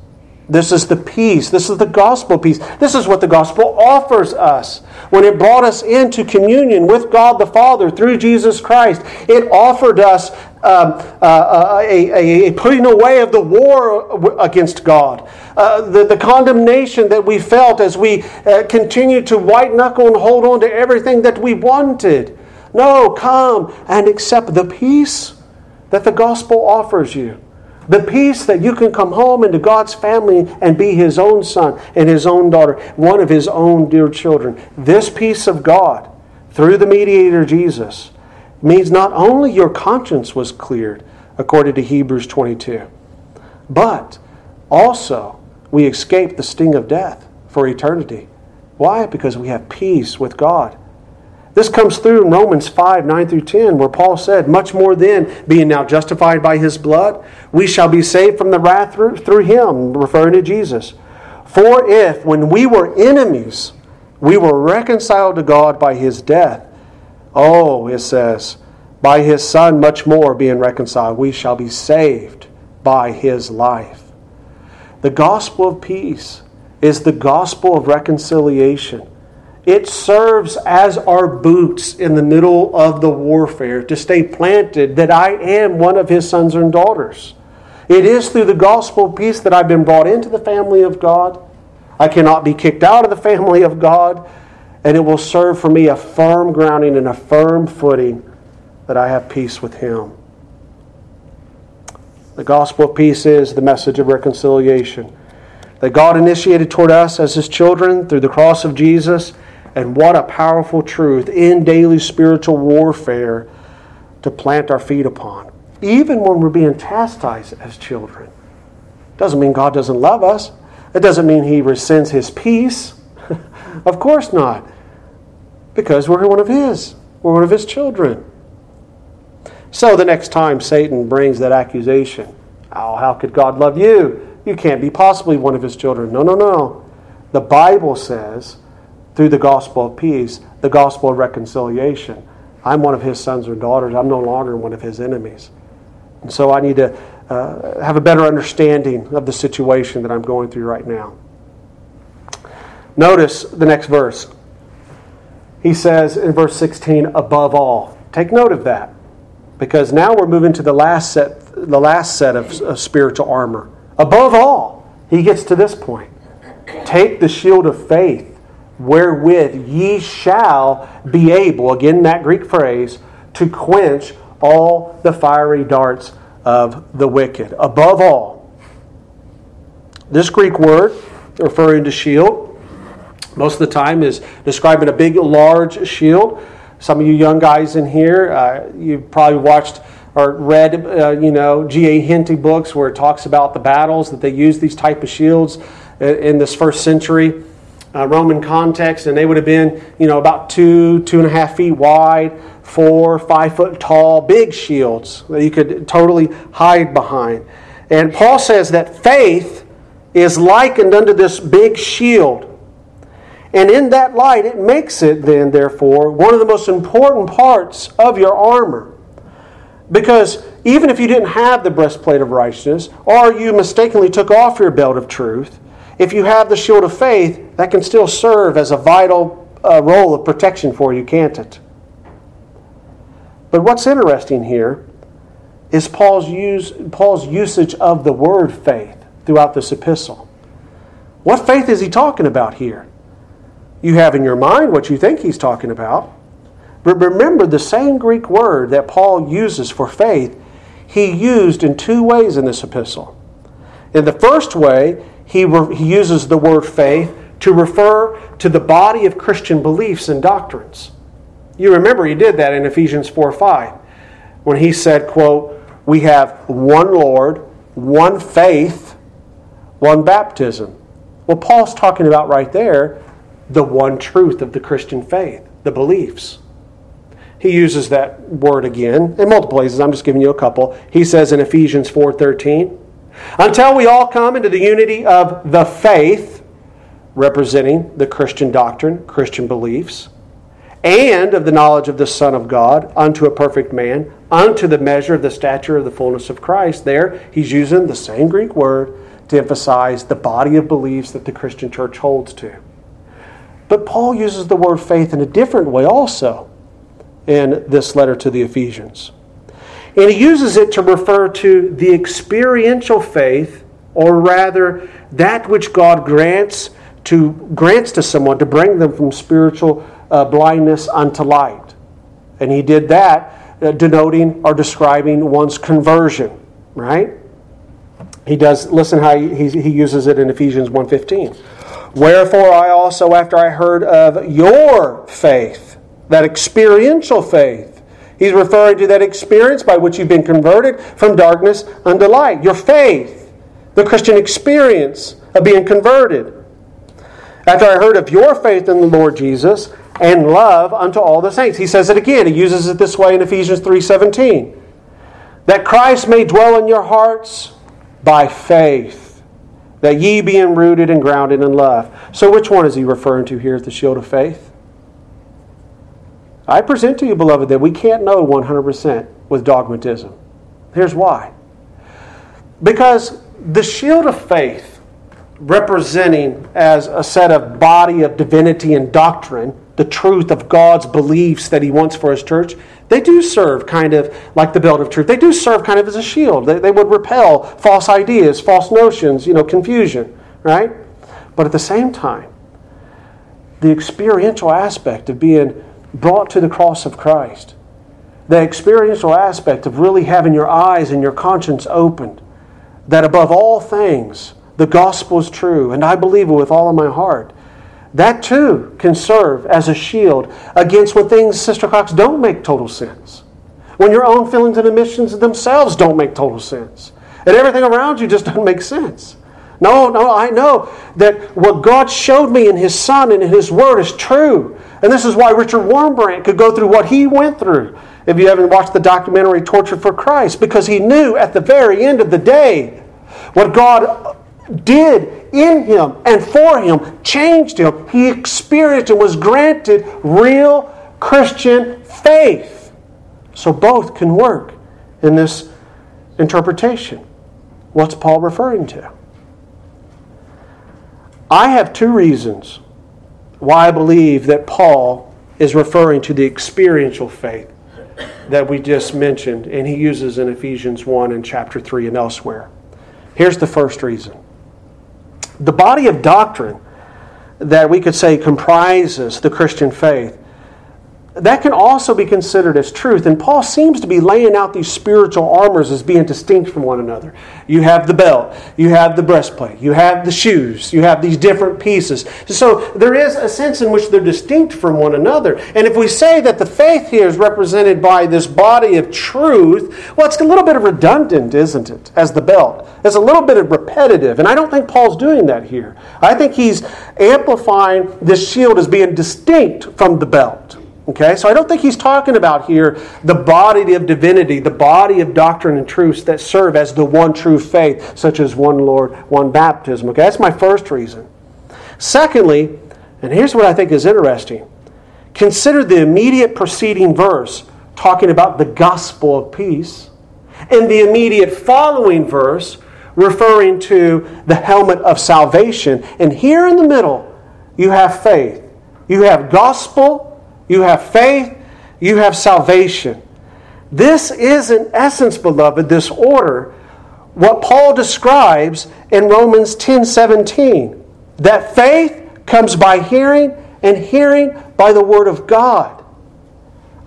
This is the peace. This is the gospel peace. This is what the gospel offers us. When it brought us into communion with God the Father through Jesus Christ, it offered us um, uh, uh a, a, a, putting away of the war against God, uh, the, the condemnation that we felt as we uh, continued to white knuckle and hold on to everything that we wanted. No, come and accept the peace that the gospel offers you. The peace that you can come home into God's family and be His own son and His own daughter, one of His own dear children. This peace of God, through the mediator Jesus, means not only your conscience was cleared, according to Hebrews 22, but also we escape the sting of death for eternity. Why? Because we have peace with God this comes through in Romans 5 9 through 10, where Paul said, Much more then, being now justified by his blood, we shall be saved from the wrath through, through him, referring to Jesus. For if, when we were enemies, we were reconciled to God by his death, oh, it says, by his Son, much more being reconciled, we shall be saved by his life. The gospel of peace is the gospel of reconciliation It serves as our boots in the middle of the warfare to stay planted that I am one of his sons and daughters. It is through the gospel peace that I've been brought into the family of God. I cannot be kicked out of the family of God, and it will serve for me a firm grounding and a firm footing that I have peace with him. The gospel of peace is the message of reconciliation that God initiated toward us as his children through the cross of Jesus and what a powerful truth in daily spiritual warfare to plant our feet upon. Even when we're being chastised as children. Doesn't mean God doesn't love us. It doesn't mean he rescinds his peace. of course not. Because we're one of his. We're one of his children. So the next time Satan brings that accusation, oh, how could God love you? You can't be possibly one of his children. No, no, no. The Bible says through the gospel of peace, the gospel of reconciliation. I'm one of his sons or daughters. I'm no longer one of his enemies. And so I need to uh, have a better understanding of the situation that I'm going through right now. Notice the next verse. He says in verse 16, above all. Take note of that because now we're moving to the last set, the last set of, of spiritual armor. Above all, he gets to this point. Take the shield of faith wherewith ye shall be able, again, that Greek phrase, to quench all the fiery darts of the wicked. Above all, this Greek word, referring to shield, most of the time is describing a big, large shield. Some of you young guys in here, uh, you've probably watched or read, uh, you know, G.A. Henty books where it talks about the battles that they used these type of shields in this first century uh, Roman context, and they would have been, you know, about two, two and a half feet wide, four, five foot tall, big shields that you could totally hide behind. And Paul says that faith is likened unto this big shield. And in that light, it makes it then, therefore, one of the most important parts of your armor. Because even if you didn't have the breastplate of righteousness, or you mistakenly took off your belt of truth, if you have the shield of faith, that can still serve as a vital uh, role of protection for you, can't it? But what's interesting here is Paul's, use, Paul's usage of the word faith throughout this epistle. What faith is he talking about here? You have in your mind what you think he's talking about. But remember, the same Greek word that Paul uses for faith, he used in two ways in this epistle. In the first way, he, re- he uses the word faith to refer to the body of Christian beliefs and doctrines. You remember he did that in Ephesians 4 5 when he said, quote, We have one Lord, one faith, one baptism. Well, Paul's talking about right there the one truth of the Christian faith, the beliefs. He uses that word again in multiple places. I'm just giving you a couple. He says in Ephesians 4:13, until we all come into the unity of the faith, representing the Christian doctrine, Christian beliefs, and of the knowledge of the Son of God, unto a perfect man, unto the measure of the stature of the fullness of Christ. There, he's using the same Greek word to emphasize the body of beliefs that the Christian church holds to. But Paul uses the word faith in a different way also in this letter to the Ephesians. And he uses it to refer to the experiential faith, or rather, that which God grants to grants to someone to bring them from spiritual uh, blindness unto light. And he did that uh, denoting or describing one's conversion, right? He does listen how he, he uses it in Ephesians 1:15. Wherefore I also after I heard of your faith, that experiential faith, He's referring to that experience by which you've been converted from darkness unto light. Your faith, the Christian experience of being converted. After I heard of your faith in the Lord Jesus and love unto all the saints. He says it again. He uses it this way in Ephesians 3:17. That Christ may dwell in your hearts by faith, that ye being rooted and grounded in love. So which one is he referring to here the shield of faith? I present to you, beloved, that we can't know 100% with dogmatism. Here's why. Because the shield of faith representing as a set of body of divinity and doctrine, the truth of God's beliefs that He wants for His church, they do serve kind of like the belt of truth. They do serve kind of as a shield. They, they would repel false ideas, false notions, you know, confusion, right? But at the same time, the experiential aspect of being brought to the cross of Christ, the experiential aspect of really having your eyes and your conscience opened, that above all things, the gospel is true, and I believe it with all of my heart. That too can serve as a shield against when things, Sister Cox, don't make total sense. When your own feelings and admissions themselves don't make total sense. And everything around you just doesn't make sense. No, no, I know that what God showed me in His Son and in His Word is true. And this is why Richard Wurmbrand could go through what he went through. If you haven't watched the documentary Torture for Christ, because he knew at the very end of the day what God did in him and for him changed him. He experienced and was granted real Christian faith. So both can work in this interpretation. What's Paul referring to? I have two reasons why I believe that Paul is referring to the experiential faith that we just mentioned and he uses in Ephesians 1 and chapter 3 and elsewhere. Here's the first reason the body of doctrine that we could say comprises the Christian faith that can also be considered as truth. And Paul seems to be laying out these spiritual armors as being distinct from one another. You have the belt, you have the breastplate, you have the shoes, you have these different pieces. So there is a sense in which they're distinct from one another. And if we say that the faith here is represented by this body of truth, well, it's a little bit of redundant, isn't it, as the belt? It's a little bit of repetitive. And I don't think Paul's doing that here. I think he's amplifying this shield as being distinct from the belt. Okay, so I don't think he's talking about here the body of divinity, the body of doctrine and truths that serve as the one true faith, such as one Lord, one baptism. Okay, that's my first reason. Secondly, and here's what I think is interesting consider the immediate preceding verse talking about the gospel of peace, and the immediate following verse referring to the helmet of salvation. And here in the middle, you have faith, you have gospel you have faith, you have salvation. This is, in essence, beloved, this order, what Paul describes in Romans 10 17. That faith comes by hearing, and hearing by the Word of God.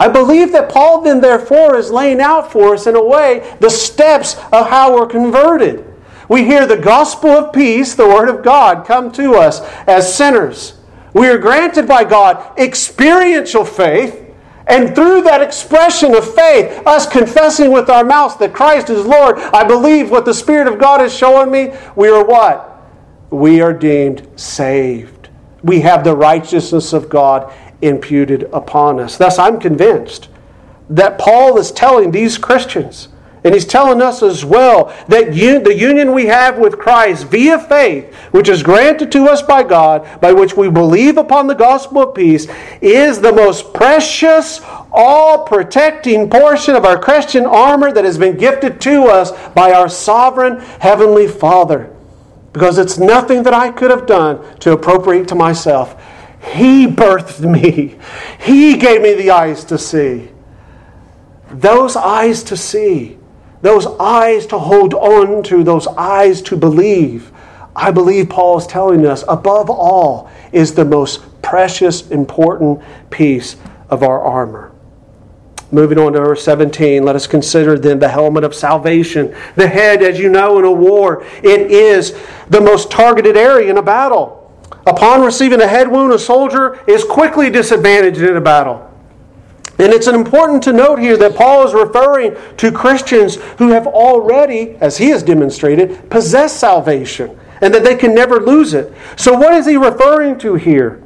I believe that Paul then, therefore, is laying out for us, in a way, the steps of how we're converted. We hear the gospel of peace, the Word of God, come to us as sinners. We are granted by God experiential faith, and through that expression of faith, us confessing with our mouths that Christ is Lord, I believe what the Spirit of God is showing me, we are what? We are deemed saved. We have the righteousness of God imputed upon us. Thus, I'm convinced that Paul is telling these Christians and he's telling us as well that you, the union we have with Christ via faith, which is granted to us by God, by which we believe upon the gospel of peace, is the most precious, all protecting portion of our Christian armor that has been gifted to us by our sovereign Heavenly Father. Because it's nothing that I could have done to appropriate to myself. He birthed me, He gave me the eyes to see. Those eyes to see those eyes to hold on to, those eyes to believe. I believe Paul is telling us, above all, is the most precious, important piece of our armor. Moving on to verse 17, let us consider then the helmet of salvation. The head, as you know, in a war, it is the most targeted area in a battle. Upon receiving a head wound, a soldier is quickly disadvantaged in a battle. And it's important to note here that Paul is referring to Christians who have already, as he has demonstrated, possessed salvation and that they can never lose it. So, what is he referring to here?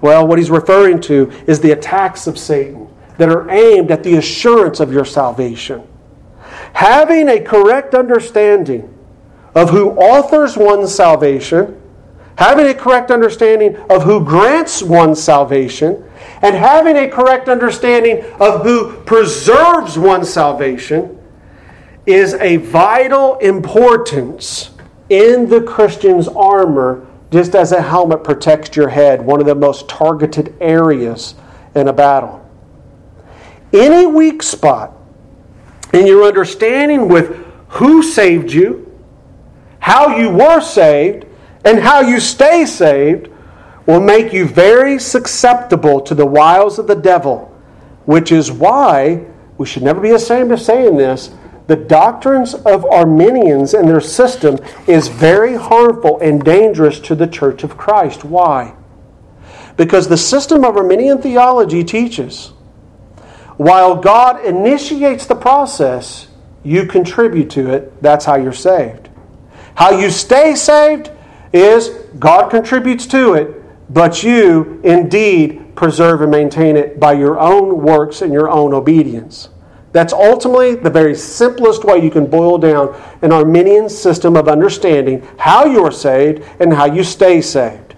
Well, what he's referring to is the attacks of Satan that are aimed at the assurance of your salvation. Having a correct understanding of who authors one's salvation, having a correct understanding of who grants one's salvation, and having a correct understanding of who preserves one's salvation is a vital importance in the Christian's armor, just as a helmet protects your head, one of the most targeted areas in a battle. Any weak spot in your understanding with who saved you, how you were saved, and how you stay saved will make you very susceptible to the wiles of the devil, which is why we should never be ashamed of saying this. The doctrines of Arminians and their system is very harmful and dangerous to the Church of Christ. Why? Because the system of Arminian theology teaches while God initiates the process, you contribute to it. That's how you're saved. How you stay saved is God contributes to it, but you indeed preserve and maintain it by your own works and your own obedience. That's ultimately the very simplest way you can boil down an Arminian system of understanding how you are saved and how you stay saved.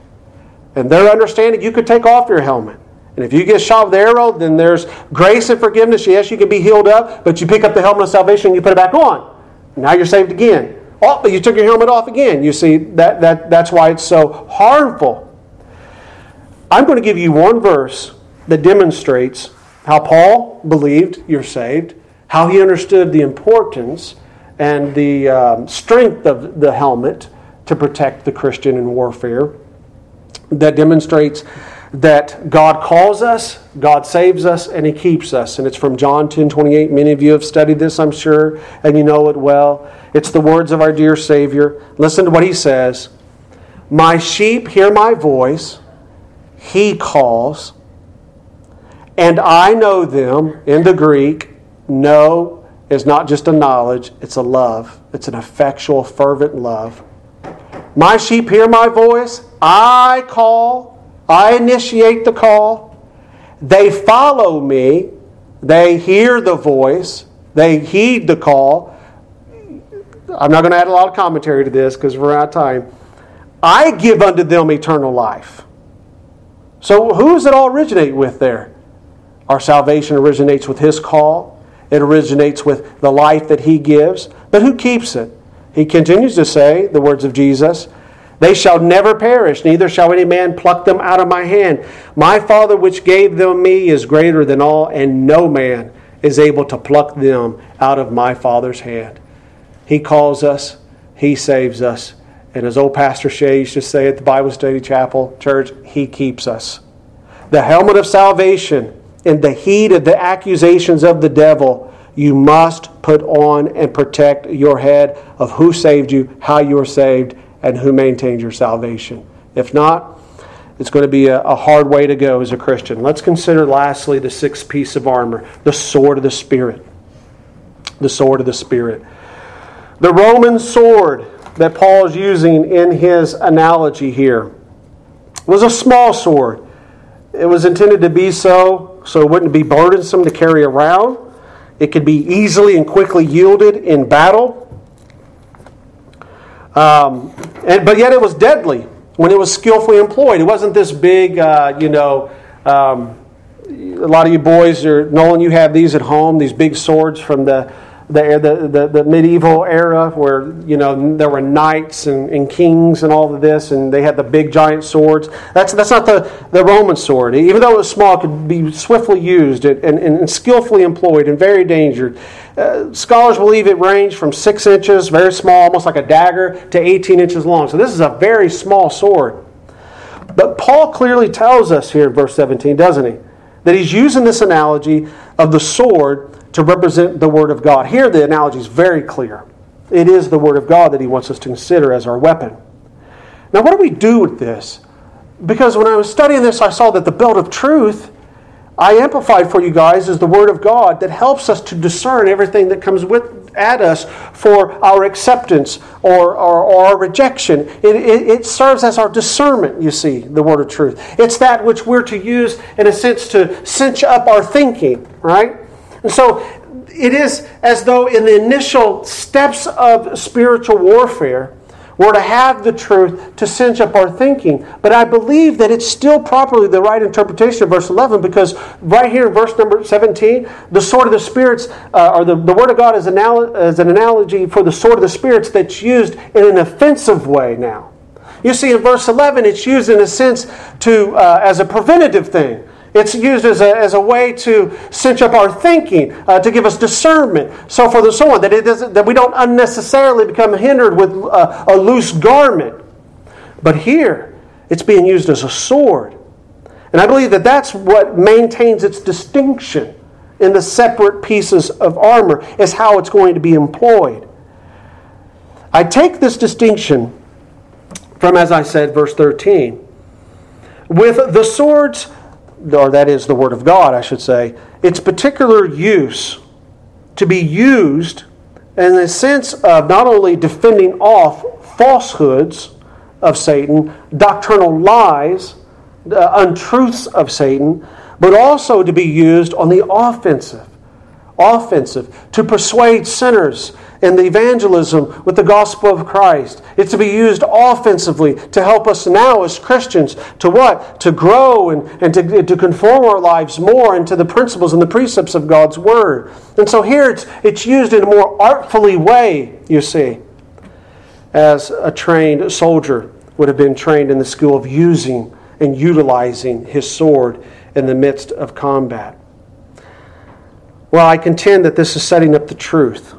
And their understanding, you could take off your helmet. And if you get shot with an arrow, then there's grace and forgiveness. Yes, you can be healed up, but you pick up the helmet of salvation and you put it back on. Now you're saved again. Oh, but you took your helmet off again. You see, that, that, that's why it's so harmful. I'm going to give you one verse that demonstrates how Paul believed you're saved, how he understood the importance and the um, strength of the helmet to protect the Christian in warfare, that demonstrates that God calls us, God saves us, and He keeps us. And it's from John 10 28. Many of you have studied this, I'm sure, and you know it well. It's the words of our dear Savior. Listen to what He says My sheep hear my voice, He calls, and I know them. In the Greek, know is not just a knowledge, it's a love, it's an effectual, fervent love. My sheep hear my voice, I call I initiate the call. They follow me. They hear the voice. They heed the call. I'm not going to add a lot of commentary to this because we're out of time. I give unto them eternal life. So, who does it all originate with there? Our salvation originates with His call, it originates with the life that He gives. But who keeps it? He continues to say, the words of Jesus, they shall never perish, neither shall any man pluck them out of my hand. My Father which gave them me is greater than all, and no man is able to pluck them out of my Father's hand. He calls us, He saves us. And as old Pastor Shea used to say at the Bible Study Chapel Church, He keeps us. The helmet of salvation in the heat of the accusations of the devil, you must put on and protect your head of who saved you, how you are saved, and who maintains your salvation. If not, it's going to be a, a, hard way to go as a Christian. Let's consider lastly the sixth piece of armor the sword of the Spirit. The sword of the Spirit. The Roman sword that Paul is using in his analogy here was a small sword. It was intended to be so so it wouldn't be burdensome to carry around. It could be easily and quickly yielded in battle. Um, and, but yet it was deadly when it was skillfully employed. It wasn't this big, uh, you know, um, a lot of you boys are, Nolan, you have these at home, these big swords from the the, the, the, the, medieval era where you know there were knights and, and, kings and all of this and they had the big giant swords. That's, that's not the, the roman sword. Even though it was small it could be swiftly used and, and, and skillfully employed and very dangerous uh, scholars believe it ranged from six inches very small almost like a dagger to 18 inches long. So this is a very small sword. But paul clearly tells us here in verse 17 doesn't he that he's using this analogy of the sword to represent the Word of God. Here, the analogy is very clear. It is the Word of God that He wants us to consider as our weapon. Now, what do we do with this? Because when I was studying this, I saw that the belt of truth I amplified for you guys is the Word of God that helps us to discern everything that comes with at us for our acceptance or, or, or our rejection. It, it, it, serves as our discernment, you see, the Word of truth. It's that which we're to use, in a sense, to cinch up our thinking, right? And so it is as though in the initial steps of spiritual warfare, We're to have the truth to cinch up our thinking. But I believe that it's still properly the right interpretation of verse 11 because right here in verse number 17, the sword of the spirits, uh, or the, the word of God is, anal- is an analogy for the sword of the spirits that's used in an offensive way now. You see, in verse 11, it's used in a sense to, uh, as a preventative thing. It's used as a, as a way to cinch up our thinking, uh, to give us discernment, so forth and so on, that, it doesn't, that we don't unnecessarily become hindered with uh, a loose garment. But here, it's being used as a sword. And I believe that that's what maintains its distinction in the separate pieces of armor, is how it's going to be employed. I take this distinction from, as I said, verse 13. With the swords or that is the Word of God, I should say, its particular use to be used in the sense of not only defending off falsehoods of Satan, doctrinal lies, uh, untruths of Satan, but also to be used on the offensive. Offensive, to persuade sinners in the evangelism with the gospel of Christ. It's to be used offensively to help us now as Christians to what? To grow and, and to, to conform our lives more into the principles and the precepts of God's Word. And so here it's, it's used in a more artfully way, you see, as a trained soldier would have been trained in the school of using and utilizing his sword in the midst of combat. Well, I contend that this is setting up the truth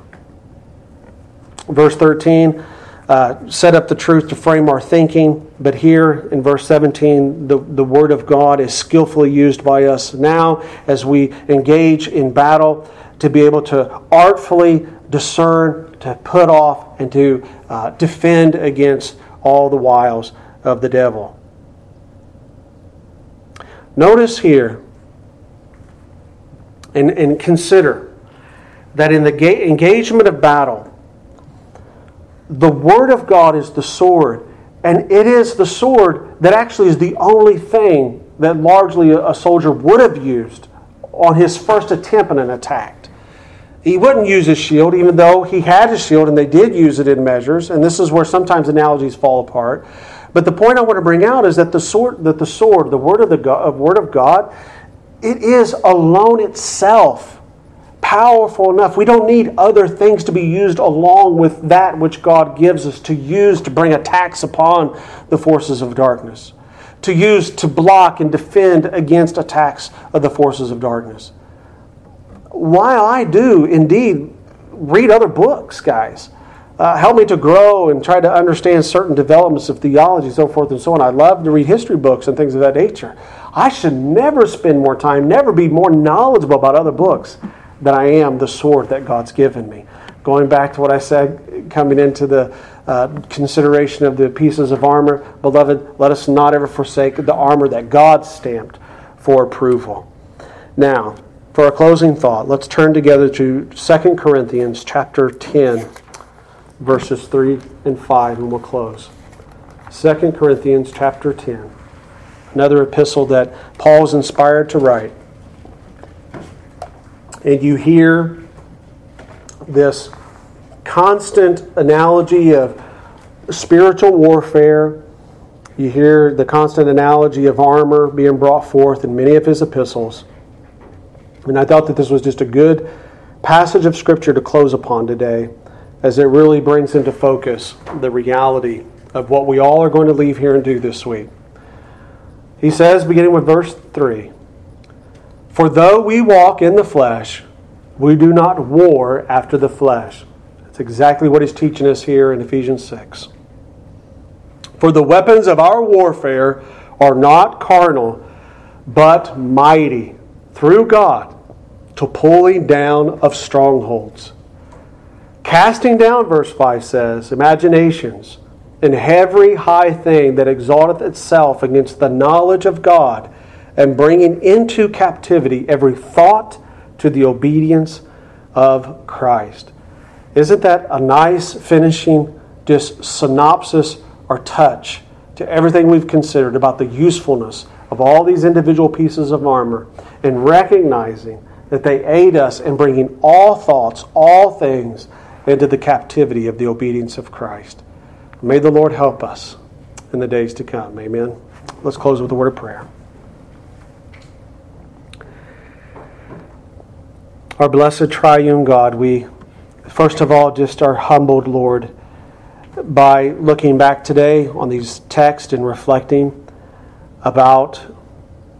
Verse 13 uh, set up the truth to frame our thinking, but here in verse 17, the, the Word of God is skillfully used by us now as we engage in battle to be able to artfully discern, to put off, and to uh, defend against all the wiles of the devil. Notice here and, and consider that in the ga- engagement of battle, the Word of God is the sword, and it is the sword that actually is the only thing that largely a soldier would have used on his first attempt at an attack. He wouldn't use his shield, even though he had his shield, and they did use it in measures. And this is where sometimes analogies fall apart. But the point I want to bring out is that the sword, that the sword, the word of the God, word of God, it is alone itself powerful enough. We don't need other things to be used along with that which God gives us to use to bring attacks upon the forces of darkness, to use to block and defend against attacks of the forces of darkness. While I do indeed read other books, guys, uh, help me to grow and try to understand certain developments of theology, so forth and so on. I love to read history books and things of that nature. I should never spend more time, never be more knowledgeable about other books that I am the sword that God's given me. Going back to what I said, coming into the uh, consideration of the pieces of armor, beloved, let us not ever forsake the armor that God stamped for approval. Now, for a closing thought, let's turn together to 2 Corinthians chapter 10, verses 3 and 5, and we'll close. 2 Corinthians chapter 10, another epistle that Paul Paul's inspired to write and you hear this constant analogy of spiritual warfare. You hear the constant analogy of armor being brought forth in many of his epistles. And I thought that this was just a good passage of Scripture to close upon today, as it really brings into focus the reality of what we all are going to leave here and do this week. He says, beginning with verse 3 for though we walk in the flesh, we do not war after the flesh. That's exactly what he's teaching us here in Ephesians 6. For the weapons of our warfare are not carnal, but mighty through God to pulling down of strongholds. Casting down, verse 5 says, imaginations and every high thing that exalteth itself against the knowledge of God and bringing into captivity every thought to the obedience of Christ. Isn't that a nice finishing just synopsis or touch to everything we've considered about the usefulness of all these individual pieces of armor and recognizing that they aid us in bringing all thoughts, all things into the captivity of the obedience of Christ? May the Lord help us in the days to come. Amen. Let's close with a word of prayer. Our blessed triune God, we first of all just are humbled, Lord, by looking back today on these texts and reflecting about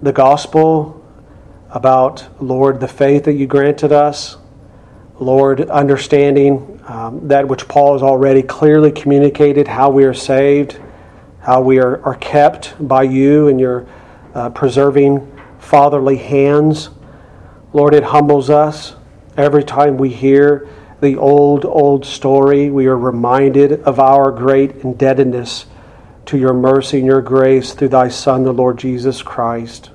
the gospel, about, Lord, the faith that you granted us, Lord, understanding um, that which Paul has already clearly communicated how we are saved, how we are, are kept by you and your uh, preserving fatherly hands. Lord, it humbles us every time we hear the old, old story. We are reminded of our great indebtedness to your mercy and your grace through thy Son, the Lord Jesus Christ.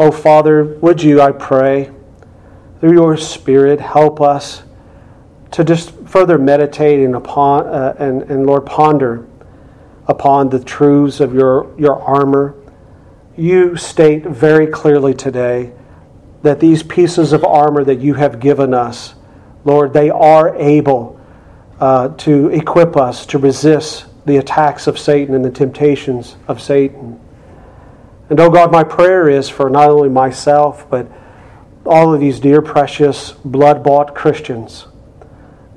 Oh, Father, would you, I pray, through your Spirit, help us to just further meditate and, upon, uh, and, and, Lord, ponder upon the truths of your, your armor. You state very clearly today that these pieces of armor that you have given us, Lord, they are able uh, to equip us to resist the attacks of Satan and the temptations of Satan. And oh God, my prayer is for not only myself, but all of these dear, precious, blood bought Christians,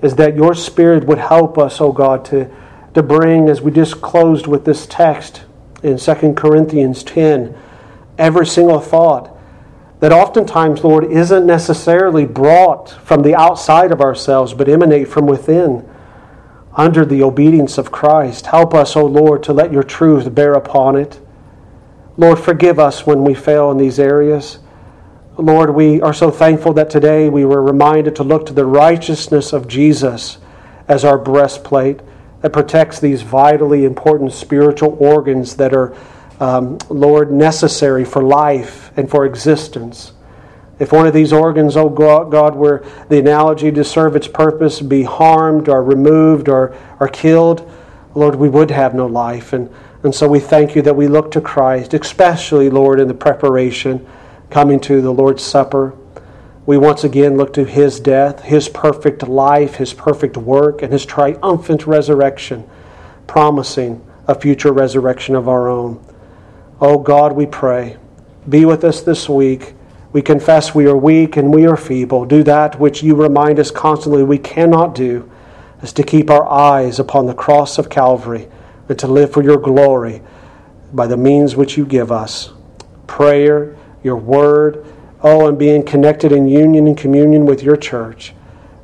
is that your Spirit would help us, oh God, to, to bring, as we just closed with this text in 2 Corinthians 10, every single thought that oftentimes, Lord, isn't necessarily brought from the outside of ourselves, but emanate from within under the obedience of Christ. Help us, O oh Lord, to let your truth bear upon it. Lord, forgive us when we fail in these areas. Lord, we are so thankful that today we were reminded to look to the righteousness of Jesus as our breastplate that protects these vitally important spiritual organs that are um, Lord, necessary for life and for existence. If one of these organs, oh God, were the analogy to serve its purpose, be harmed or removed or, or killed, Lord, we would have no life. And, and so we thank you that we look to Christ, especially, Lord, in the preparation coming to the Lord's Supper. We once again look to his death, his perfect life, his perfect work, and his triumphant resurrection, promising a future resurrection of our own. Oh God, we pray, be with us this week. We confess we are weak and we are feeble. Do that which you remind us constantly we cannot do, is to keep our eyes upon the cross of Calvary and to live for your glory by the means which you give us. Prayer, your word, oh, and being connected in union and communion with your church.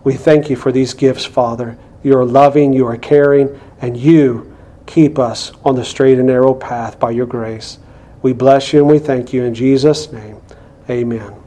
We thank you for these gifts, Father. You are loving, you are caring, and you keep us on the straight and narrow path by your grace. We bless you and we thank you in Jesus' name. Amen.